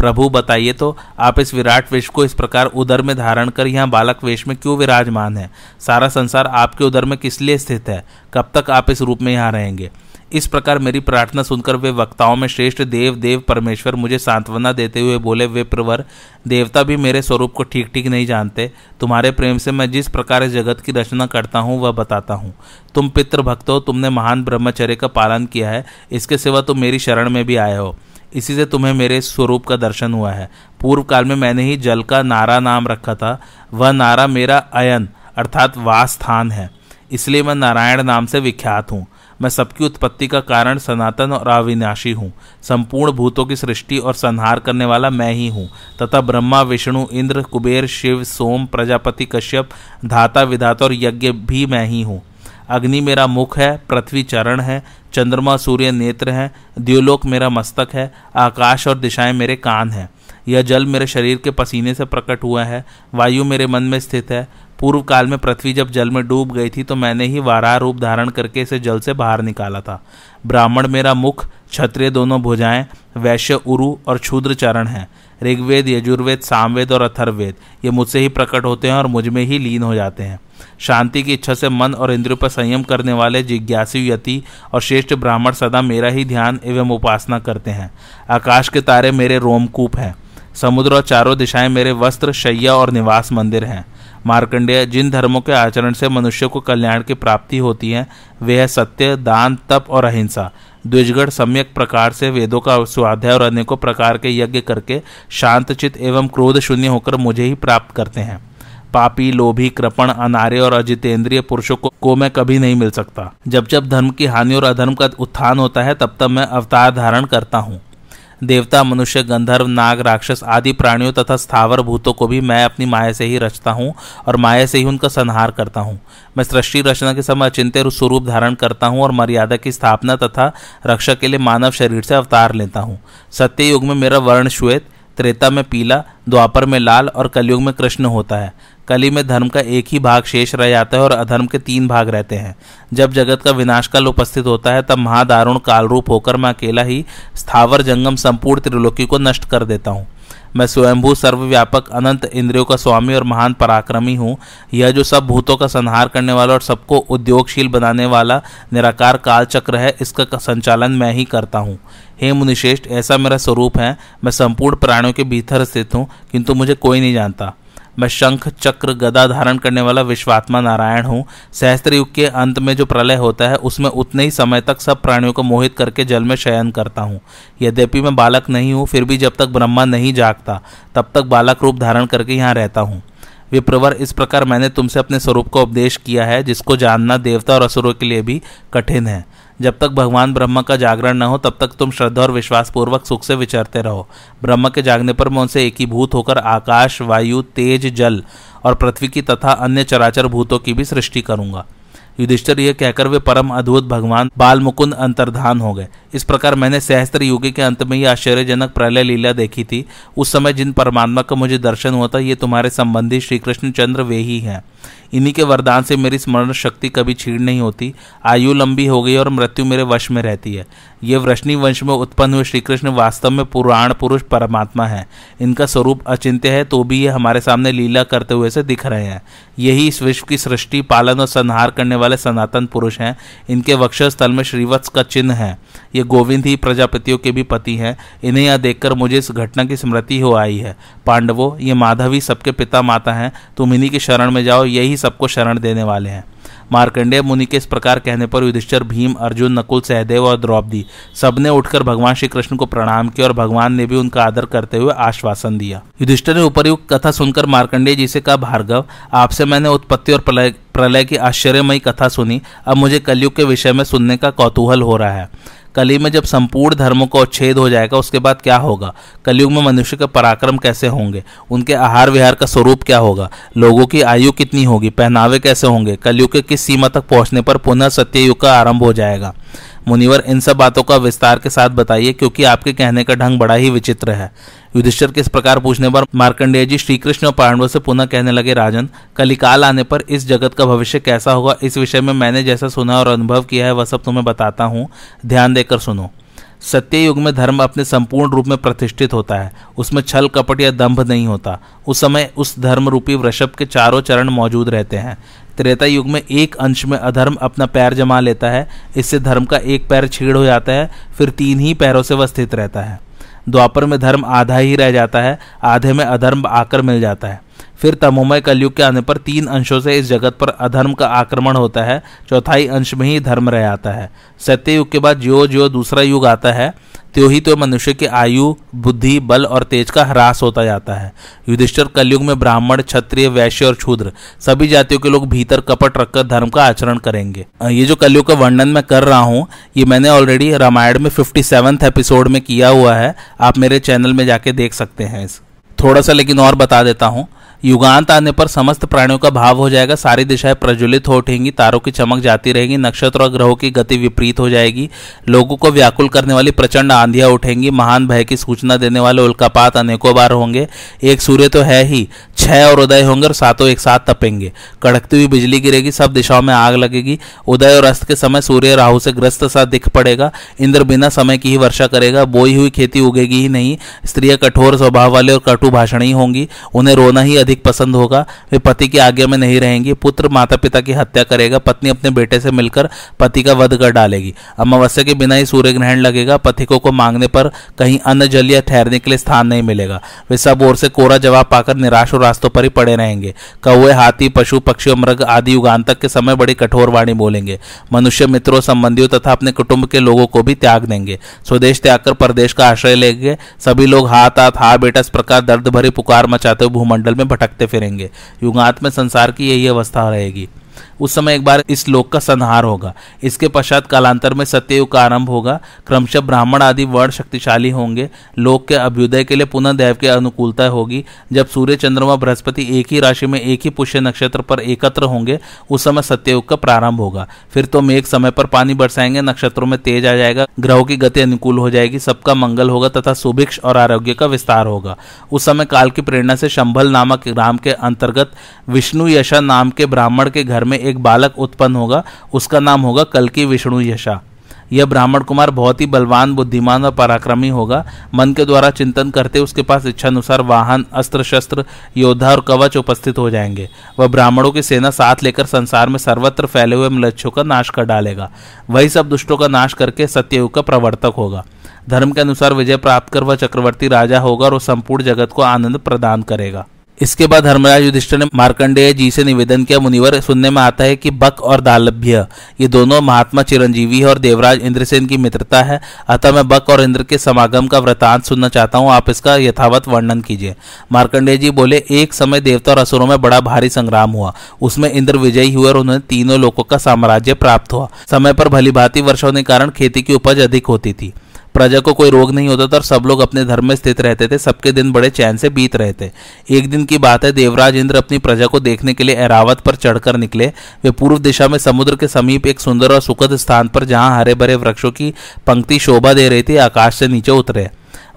प्रभु, बताइए तो आप इस विराट वेश को इस प्रकार उदर में धारण कर यहाँ बालक वेश में क्यों विराजमान है? सारा संसार आपके उदर में किस लिए स्थित है? कब तक आप इस रूप में यहाँ रहेंगे? इस प्रकार मेरी प्रार्थना सुनकर वे वक्ताओं में श्रेष्ठ देव देव परमेश्वर मुझे सांत्वना देते हुए बोले, वे प्रवर, देवता भी मेरे स्वरूप को ठीक ठीक नहीं जानते। तुम्हारे प्रेम से मैं जिस प्रकार इस जगत की रचना करता हूँ, वह बताता हूँ। तुम पितृ भक्त हो, तुमने महान ब्रह्मचर्य का पालन किया है। इसके सिवा तुम मेरी शरण में भी आए हो। इसी से तुम्हें मेरे स्वरूप का दर्शन हुआ है। पूर्व काल में मैंने ही जल का नारा नाम रखा था। वह नारा मेरा अयन, अर्थात वास स्थान है। इसलिए मैं नारायण नाम से विख्यात हूँ। मैं सबकी उत्पत्ति का कारण सनातन और अविनाशी हूँ। संपूर्ण भूतों की सृष्टि और संहार करने वाला मैं ही हूँ। तथा ब्रह्मा, विष्णु, इंद्र, कुबेर, शिव, सोम, प्रजापति, कश्यप, धाता, विधाता और यज्ञ भी मैं ही हूँ। अग्नि मेरा मुख है, पृथ्वी चरण है, चंद्रमा सूर्य नेत्र है, द्योलोक मेरा मस्तक है, आकाश और दिशाएँ मेरे कान हैं। यह जल मेरे शरीर के पसीने से प्रकट हुआ है, वायु मेरे मन में स्थित है। पूर्व काल में पृथ्वी जब जल में डूब गई थी तो मैंने ही वारा रूप धारण करके इसे जल से बाहर निकाला था। ब्राह्मण मेरा मुख, क्षत्रिय दोनों भुजाएँ, वैश्य उरु और क्षुद्र चरण हैं। ऋग्वेद, यजुर्वेद, सामवेद और अथर्वेद ये मुझसे ही प्रकट होते हैं और मुझमें ही लीन हो जाते हैं। शांति की इच्छा से मन और इंद्रियों पर संयम करने वाले जिज्ञासु यति और श्रेष्ठ ब्राह्मण सदा मेरा ही ध्यान एवं उपासना करते हैं। आकाश के तारे मेरे रोमकूप हैं। समुद्र और चारों दिशाएँ मेरे वस्त्र, शैया और निवास मंदिर हैं। मार्कंडेय, जिन धर्मों के आचरण से मनुष्य को कल्याण की प्राप्ति होती है, वे है सत्य, दान, तप और अहिंसा। द्विजगढ़ सम्यक प्रकार से वेदों का स्वाध्याय और अनेकों प्रकार के यज्ञ करके शांतचित एवं क्रोध शून्य होकर मुझे ही प्राप्त करते हैं। पापी लोभी कृपण अनार्य और अजितेंद्रिय पुरुषों को, को मैं कभी नहीं मिल सकता। जब जब धर्म की हानि और अधर्म का उत्थान होता है तब तब मैं अवतार धारण करता हूँ। देवता मनुष्य गंधर्व नाग राक्षस आदि प्राणियों तथा स्थावर भूतों को भी मैं अपनी माया से ही रचता हूँ और माया से ही उनका संहार करता हूँ। मैं सृष्टि रचना के समय अचिंत्य स्वरूप धारण करता हूँ और मर्यादा की स्थापना तथा रक्षा के लिए मानव शरीर से अवतार लेता हूँ। सत्य युग में मेरा वर्ण श्वेत त्रेता में पीला द्वापर में लाल और कलयुग में कृष्ण होता है। कली में धर्म का एक ही भाग शेष रह जाता है और अधर्म के तीन भाग रहते हैं। जब जगत का विनाश काल उपस्थित होता है, तब महादारुण कालरूप होकर मैं अकेला ही स्थावर जंगम संपूर्ण त्रिलोकी को नष्ट कर देता हूँ। मैं स्वयंभू, सर्वव्यापक, अनंत इंद्रियों का स्वामी और महान पराक्रमी हूँ। यह जो सब भूतों का संहार करने वाला और सबको उद्योगशील बनाने वाला निराकार काल चक्र है, इसका संचालन मैं ही करता हूँ। हे मुनिश्रेष्ठ, ऐसा मेरा स्वरूप है। मैं संपूर्ण प्राणियों के भीतर स्थित हूँ, किंतु मुझे कोई नहीं जानता। मैं शंख चक्र गदा धारण करने वाला विश्वात्मा नारायण हूँ। सहस्त्र युग के अंत में जो प्रलय होता है, उसमें उतने ही समय तक सब प्राणियों को मोहित करके जल में शयन करता हूँ। यद्यपि मैं बालक नहीं हूँ, फिर भी जब तक ब्रह्मा नहीं जागता, तब तक बालक रूप धारण करके यहाँ रहता हूँ। विप्रवर, इस प्रकार मैंने तुमसे अपने स्वरूप का उपदेश किया है, जिसको जानना देवता और असुरों के लिए भी कठिन है। जब तक भगवान ब्रह्म का जागरण न हो, तब तक तुम श्रद्धा और विश्वास पूर्वक सुख से विचरते रहो। ब्रह्म के जागने पर मैं उनसे एकीभूत होकर आकाश, वायु, तेज, जल और पृथ्वी की तथा अन्य चराचर भूतों की भी सृष्टि करूँगा। युधिष्ठर यह कहकर वे परम अद्भुत भगवान बाल मुकुंद अंतर्धान हो गए। इस प्रकार मैंने सहस्त्र युगी के अंत में यह आश्चर्यजनक प्रलय लीला देखी थी। उस समय जिन परमात्मा का मुझे दर्शन हुआ था, ये तुम्हारे संबंधी श्री कृष्ण चंद्र वे ही हैं। इन्हीं के वरदान से मेरी स्मरण शक्ति कभी छीण नहीं होती। आयु लंबी हो गई और मृत्यु मेरे वश में रहती है। ये वृष्णि वंश में उत्पन्न हुए श्री कृष्ण वास्तव में पुराण पुरुष परमात्मा है। इनका स्वरूप अचिंत्य है तो भी ये हमारे सामने लीला करते हुए से दिख रहे हैं। यही इस विश्व की सृष्टि, पालन और संहार करने वाले सनातन पुरुष हैं। इनके वक्षस्थल में श्रीवत्स का चिन्ह है। ये गोविंद ही प्रजापतियों के भी पति हैं। इन्हें यह देखकर मुझे इस घटना की स्मृति हो आई है। पांडवों, ये माधवी सबके पिता माता हैं। तुम इन्हीं की शरण में जाओ, यही सबको शरण देने वाले हैं। मार्कंडेय मुनि के इस प्रकार कहने पर युधिष्ठर, भीम, अर्जुन, नकुल, सहदेव और द्रौपदी सबने उठकर भगवान श्री कृष्ण को प्रणाम किया और भगवान ने भी उनका आदर करते हुए आश्वासन दिया। युधिष्ठर ने उपरयुक्त कथा सुनकर मार्कंडेय जी से कहा, भार्गव, आपसे मैंने उत्पत्ति और प्रलय प्रलय की आश्चर्यमयी कथा सुनी। अब मुझे कलयुग के विषय में सुनने का कौतूहल हो रहा है। कली में जब संपूर्ण धर्मों का उच्छेद हो जाएगा, उसके बाद क्या होगा? कलयुग में मनुष्य के पराक्रम कैसे होंगे? उनके आहार विहार का स्वरूप क्या होगा? लोगों की आयु कितनी होगी? पहनावे कैसे होंगे? कलयुग के किस सीमा तक पहुँचने पर पुनः सत्य युग का आरंभ हो जाएगा? मुनिवर, इन सब बातों का विस्तार के साथ बताइए, क्योंकि आपके कहने का ढंग बड़ा ही विचित्र है। युधिष्ठर के इस प्रकार पूछने पर मार्कंडेय जी श्री कृष्ण और पांडवों से पुनः कहने लगे, राजन कलिकाल आने पर इस जगत का भविष्य कैसा होगा? इस विषय में मैंने जैसा सुना और अनुभव किया है, वह सब तुम्हें बताता हूँ। ध्यान देकर सुनो। सत्य युग में धर्म अपने संपूर्ण रूप में प्रतिष्ठित होता है। उसमें छल, कपट या दंभ नहीं होता। उस समय उस धर्म रूपी वृषभ के चारों चरण मौजूद रहते हैं। त्रेता युग में एक अंश में अधर्म अपना पैर जमा लेता है, इससे धर्म का एक पैर छेड़ हो जाता है, फिर तीन ही पैरों से वह स्थित रहता है। द्वापर में धर्म आधा ही रह जाता है, आधे में अधर्म आकर मिल जाता है। फिर तमोमय कलयुग के आने पर तीन अंशों से इस जगत पर अधर्म का आक्रमण होता है, चौथाई अंश में ही धर्म रह आता है। सत्य युग के बाद जो जो दूसरा युग आता है त्यों ही तो मनुष्य की आयु, बुद्धि, बल और तेज का ह्रास होता जाता है। युधिष्ठर कलयुग में ब्राह्मण, क्षत्रिय, वैश्य और शूद्र सभी जातियों के लोग भीतर कपट रखकर धर्म का आचरण करेंगे। ये जो कलयुग का वर्णन मैं कर रहा हूँ, ये मैंने ऑलरेडी रामायण में फिफ्टी एपिसोड में किया हुआ है, आप मेरे चैनल में जाके देख सकते हैं इस। थोड़ा सा लेकिन और बता देता हूँ युगांत आने पर समस्त प्राणियों का भाव हो जाएगा, सारी दिशाएँ प्रज्वलित हो उठेंगी, तारों की चमक जाती रहेगी, नक्षत्र और ग्रहों की गति विपरीत हो जाएगी, लोगों को व्याकुल करने वाली प्रचंड आंधियाँ उठेंगी, महान भय की सूचना देने वाले उल्कापात अनेकों बार होंगे, एक सूर्य तो है ही, छह और उदय होंगे और सातों एक साथ तपेंगे, कड़कती हुई बिजली गिरेगी, सब दिशाओं में आग लगेगी, उदय और अस्त के समय सूर्य राहु से ग्रस्त सा दिख पड़ेगा, इंद्र बिना समय की ही वर्षा करेगा, बोई हुई खेती उगेगी ही नहीं, स्त्रियाँ कठोर स्वभाव वाले और कटु भाषण ही होंगी, उन्हें रोना ही अधिक पसंद होगा, वे पति की आज्ञा में नहीं रहेंगी, पुत्र माता पिता की हत्या करेगा, पत्नी अपने बेटे से मिलकर पति का वध कर डालेगी। अमावस्या के बिना ही सूर्य ग्रहण लगेगा, पथिकों को मांगने पर कहीं अन्न, जल या ठहरने के लिए स्थान नहीं मिलेगा। वे सब ओर से कोरा जवाब पाकर निराश और रास्तों पर ही पड़े रहेंगे। कौए हाथी, पशु पक्षी मृग आदि युगांतक के समय बड़ी कठोर वाणी बोलेंगे। मनुष्य, मित्रों, संबंधियों तथा अपने कुटुंब के लोगों को भी त्याग देंगे। स्वदेश त्याग कर प्रदेश का आश्रय लेंगे। सभी लोग हाथ हाथ, हा, बेटा, इस प्रकार दर्द भरी पुकार मचाते हुए भूमंडल में भटकते फिरेंगे। युगांत में संसार की यही अवस्था रहेगी। उस समय एक बार इस लोक का संहार होगा। इसके पश्चात कालांतर में सत्ययुग का आरंभ होगा। क्रमशः ब्राह्मण आदि वर्ण शक्तिशाली होंगे। लोक के अभ्युदय के लिए पुनः देव की अनुकूलता होगी। जब सूर्य चंद्रमा बृहस्पति एक ही राशि में एक ही पुष्य नक्षत्र पर एकत्र होंगे, उस समय सत्ययुग का प्रारंभ होगा। फिर तो मेघ समय पर पानी बरसाएँगे, नक्षत्रों में तेज आ जाएगा, ग्रहों की गति अनुकूल हो जाएगी, सबका मंगल होगा तथा सुभिक्ष और आरोग्य का विस्तार होगा। उस समय काल की प्रेरणा से शंभल नामक ग्राम के अंतर्गत विष्णु यशा नाम के ब्राह्मण के घर में एक बालक उत्पन्न होगा, उसका नाम होगा कल की विष्णु यशा। यह ब्राह्मण कुमार बहुत ही बलवान, बुद्धिमान और पराक्रमी होगा। मन के द्वारा चिंतन करते उसके पास इच्छानुसार वाहन, अस्त्र शस्त्र, योद्धा और कवच उपस्थित हो जाएँगे। वह ब्राह्मणों की सेना साथ लेकर संसार में सर्वत्र फैले हुए मलच्छों का नाश कर डालेगा। वही सब दुष्टों का नाश करके सत्ययुग का प्रवर्तक होगा। धर्म के अनुसार विजय प्राप्त कर वह चक्रवर्ती राजा होगा और संपूर्ण जगत को आनंद प्रदान करेगा। इसके बाद धर्मराज युधिष्ठिर ने मार्कंडेय जी से निवेदन किया, मुनिवर सुनने में आता है कि बक और दालभ्य, ये दोनों महात्मा चिरंजीवी और देवराज इंद्र इंद्रसेन की मित्रता है। अतः मैं बक और इंद्र के समागम का वृतांत सुनना चाहता हूँ, आप इसका यथावत वर्णन कीजिए। मार्कंडेय जी बोले, एक समय देवता और असुरों में बड़ा भारी संग्राम हुआ। उसमें इंद्र विजयी हुए और उन्हें तीनों लोगों का साम्राज्य प्राप्त हुआ। समय पर भली भांति वर्षा के कारण खेती की उपज अधिक होती थी। प्रजा को कोई रोग नहीं होता था और सब लोग अपने धर्म में स्थित रहते थे, सबके दिन बड़े चैन से बीत रहे थे। एक दिन की बात है, देवराज इंद्र अपनी प्रजा को देखने के लिए एरावत पर चढ़कर निकले। वे पूर्व दिशा में समुद्र के समीप एक सुंदर और सुखद स्थान पर, जहाँ हरे भरे वृक्षों की पंक्ति शोभा दे रही थी, आकाश से नीचे उतरे।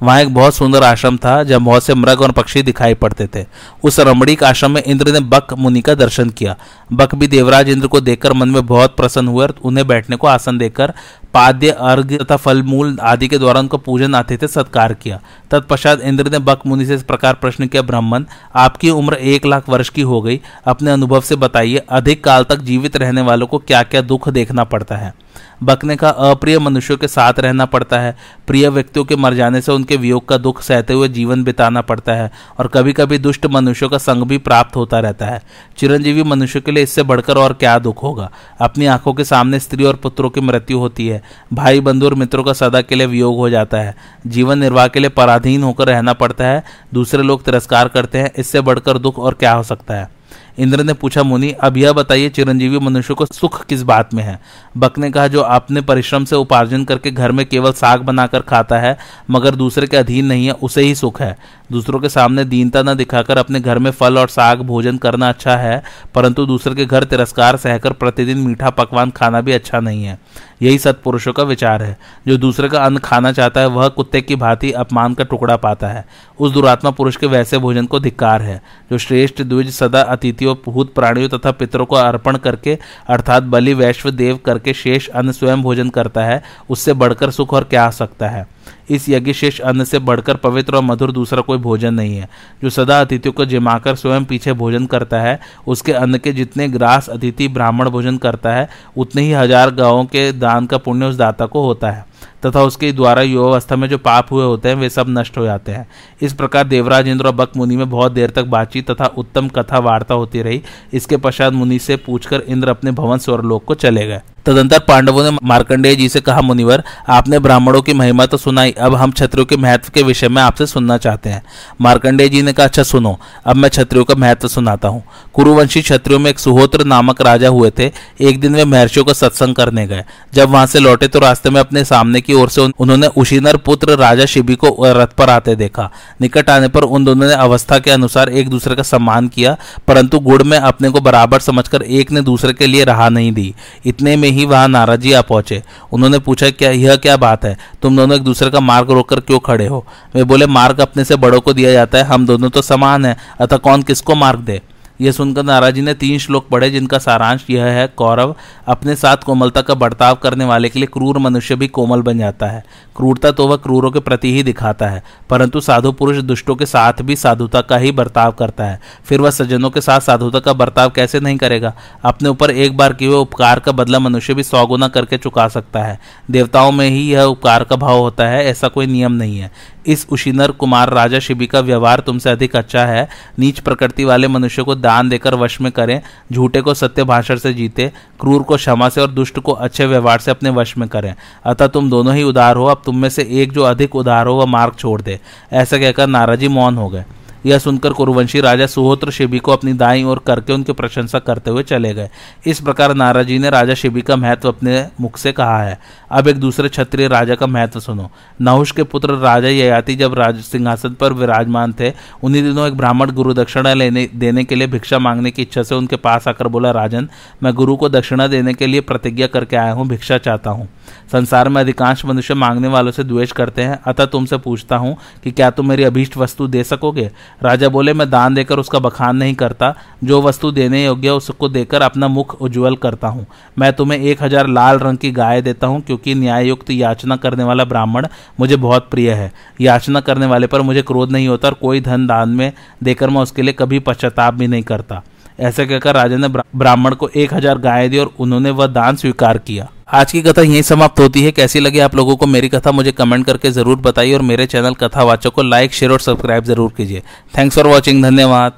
वहाँ एक बहुत सुंदर आश्रम था, जहाँ बहुत से मृग और पक्षी दिखाई पड़ते थे। उस रमणीक आश्रम में इंद्र ने बक मुनि का दर्शन किया। बक भी देवराज इंद्र को देखकर मन में बहुत प्रसन्न हुए और उन्हें बैठने को आसन देकर पाद्य, अर्घ तथा फल मूल आदि के द्वारा उनका पूजन आतिथ्य सत्कार किया। तत्पश्चात इंद्र ने बक मुनि से इस प्रकार प्रश्न किया, ब्राह्मण, आपकी उम्र एक लाख वर्ष की हो गई। अपने अनुभव से बताइए, अधिक काल तक जीवित रहने वालों को क्या क्या दुख देखना पड़ता है? बकने का अप्रिय मनुष्यों के साथ रहना पड़ता है। प्रिय व्यक्तियों के मर जाने से उनके वियोग का दुख सहते हुए जीवन बिताना पड़ता है और कभी कभी दुष्ट मनुष्यों का संग भी प्राप्त होता रहता है। चिरंजीवी मनुष्य के लिए इससे बढ़कर और क्या दुख होगा? अपनी आँखों के सामने स्त्री और पुत्रों की मृत्यु होती है। भाई बंधु और मित्रों का सदा के लिए वियोग हो जाता है। जीवन निर्वाह के लिए पराधीन होकर रहना पड़ता है। दूसरे लोग तिरस्कार करते हैं, इससे बढ़कर दुख और क्या हो सकता है? इंद्र ने पूछा, मुनि, अब यह बताइए, चिरंजीवी मनुष्य को सुख किस बात में है? बक ने कहा, जो अपने परिश्रम से उपार्जन करके घर में केवल साग बनाकर खाता है, मगर दूसरे के अधीन नहीं है, उसे ही सुख है। दूसरों के सामने दीनता न दिखाकर अपने घर में फल और साग भोजन करना अच्छा है, परंतु दूसरे के घर तिरस्कार सहकर प्रतिदिन मीठा पकवान खाना भी अच्छा नहीं है। यही सत्पुरुषों का विचार है। जो दूसरे का अन्न खाना चाहता है, वह कुत्ते की भांति अपमान का टुकड़ा पाता है। उस दुरात्मा पुरुष के वैसे भोजन को धिक्कार है, जो श्रेष्ठ द्विज सदा अतिथियों, भूत प्राणियों तथा पितरों को अर्पण करके, अर्थात बलि वैश्व देव करके शेष अन्न स्वयं भोजन करता है, उससे बढ़कर सुख और क्या आ सकता है? इस यज्ञ शेष अन्न से बढ़कर पवित्र और मधुर दूसरा कोई भोजन नहीं है। जो सदा अतिथियों को जिमाकर स्वयं पीछे भोजन करता है, उसके अन्न के जितने ग्रास अतिथि ब्राह्मण भोजन करता है, उतने ही हज़ार गाँवों के दान का पुण्य उस दाता को होता है। तथा उसके द्वारा युवावस्था में जो पाप हुए होते हैं, वे सब नष्ट हो जाते हैं। इस प्रकार देवराज इंद्र और बक मुनि में बहुत देर तक बातचीत तथा उत्तम कथा वार्ता होती रही। इसके पश्चात मुनि से पूछकर इंद्र अपने भवन स्वर्लोक को चले गए। तदंतर पांडवों ने मार्कंडेय जी से कहा, मुनिवर, आपने ब्राह्मणों की महिमा तो सुनाई। अब हम छत्रियों के महत्व के विषय में आपसे सुनना चाहते हैं। मार्कंडेय जी ने कहा अच्छा सुनो, अब मैं छत्रियों का महत्व सुनाता हूँ। कुरुवंशी छत्रियों में एक सुहोत्र नामक राजा हुए थे। एक दिन वे महर्षियों का सत्संग करने गए। जब वहाँ से लौटे तो रास्ते में अपने सामने की ओर से उन्होंने उशीनर पुत्र राजा शिबी को रथ पर आते देखा। निकट आने पर उन दोनों ने अवस्था के अनुसार एक दूसरे का सम्मान किया, परंतु गुड़ में अपने को बराबर समझकर एक ने दूसरे के लिए रहा नहीं दी। इतने में ही वहाँ नाराजी आ पहुँचे। उन्होंने पूछा, क्या यह क्या बात है? तुम दोनों एक दूसरे का मार्ग रोककर क्यों खड़े हो? वे बोले, मार्ग अपने से बड़ों को दिया जाता है, हम दोनों तो समान है, अतः कौन किसको मार्ग दे? यह सुनकर नाराजी ने तीन श्लोक पढ़े, जिनका सारांश यह है, कौरव अपने साथ कोमलता का बर्ताव करने वाले के लिए क्रूर मनुष्य भी कोमल बन जाता है। क्रूरता तो वह क्रूरों के प्रति ही दिखाता है, परंतु साधु पुरुष दुष्टों के साथ भी साधुता का ही बर्ताव करता है। फिर वह सज्जनों के साथ साधुता का बर्ताव कैसे नहीं करेगा? अपने ऊपर एक बार किए उपकार का बदला मनुष्य भी सौ गुना करके चुका सकता है। देवताओं में ही यह उपकार का भाव होता है, ऐसा कोई नियम नहीं है। इस उशीनर कुमार राजा शिबी का व्यवहार तुमसे अधिक अच्छा है। नीच प्रकृति वाले मनुष्य को दान देकर वश में करें। झूठे को सत्य भाषण से जीते। क्रूर को क्षमा से और दुष्ट को अच्छे व्यवहार से अपने वश में करें। अतः तुम दोनों ही उदार हो। अब तुम में से एक जो अधिक उदार हो, वह मार्ग छोड़ दे। ऐसा कहकर नाराजी मौन हो गए। यह सुनकर कुरुवंशी राजा सुहोत्र शिबी को अपनी दाई ओर करके उनकी प्रशंसा करते हुए चले गए। इस प्रकार नाराजी ने राजा शिबी का महत्व अपने मुख से कहा है। अब एक दूसरे क्षत्रिय राजा का महत्व सुनो। नहुष के पुत्र राजा ययाति जब राज सिंहासन पर विराजमान थे, उन्हीं दिनों एक ब्राह्मण गुरु दक्षिणा लेने, देने के लिए भिक्षा मांगने की इच्छा से उनके पास आकर बोला, राजन, मैं गुरु को दक्षिणा देने के लिए प्रतिज्ञा करके आया हूँ, भिक्षा चाहता हूँ। संसार में अधिकांश मनुष्य मांगने वालों से द्वेष करते हैं, अतः तुमसे पूछता हूँ कि क्या तुम मेरी अभीष्ट वस्तु दे सकोगे? राजा बोले, मैं दान देकर उसका बखान नहीं करता। जो वस्तु देने योग्य उसको देकर अपना मुख उज्ज्वल करता हूँ। मैं तुम्हें एक हज़ार लाल रंग की गाय देता हूँ, क्योंकि न्यायुक्त याचना करने वाला ब्राह्मण मुझे बहुत प्रिय है। याचना करने वाले पर मुझे क्रोध नहीं होता और कोई धन दान में देकर मैं उसके लिए कभी पश्चाताप भी नहीं करता। ऐसे कहकर राजा ने ब्राह्मण को एक हज़ार गाय दी और उन्होंने वह दान स्वीकार किया। आज की कथा यही समाप्त होती है। कैसी लगी आप लोगों को मेरी कथा, मुझे कमेंट करके ज़रूर बताइए और मेरे चैनल कथावाचक को लाइक, शेयर और सब्सक्राइब ज़रूर कीजिए। थैंक्स फॉर वॉचिंग, धन्यवाद।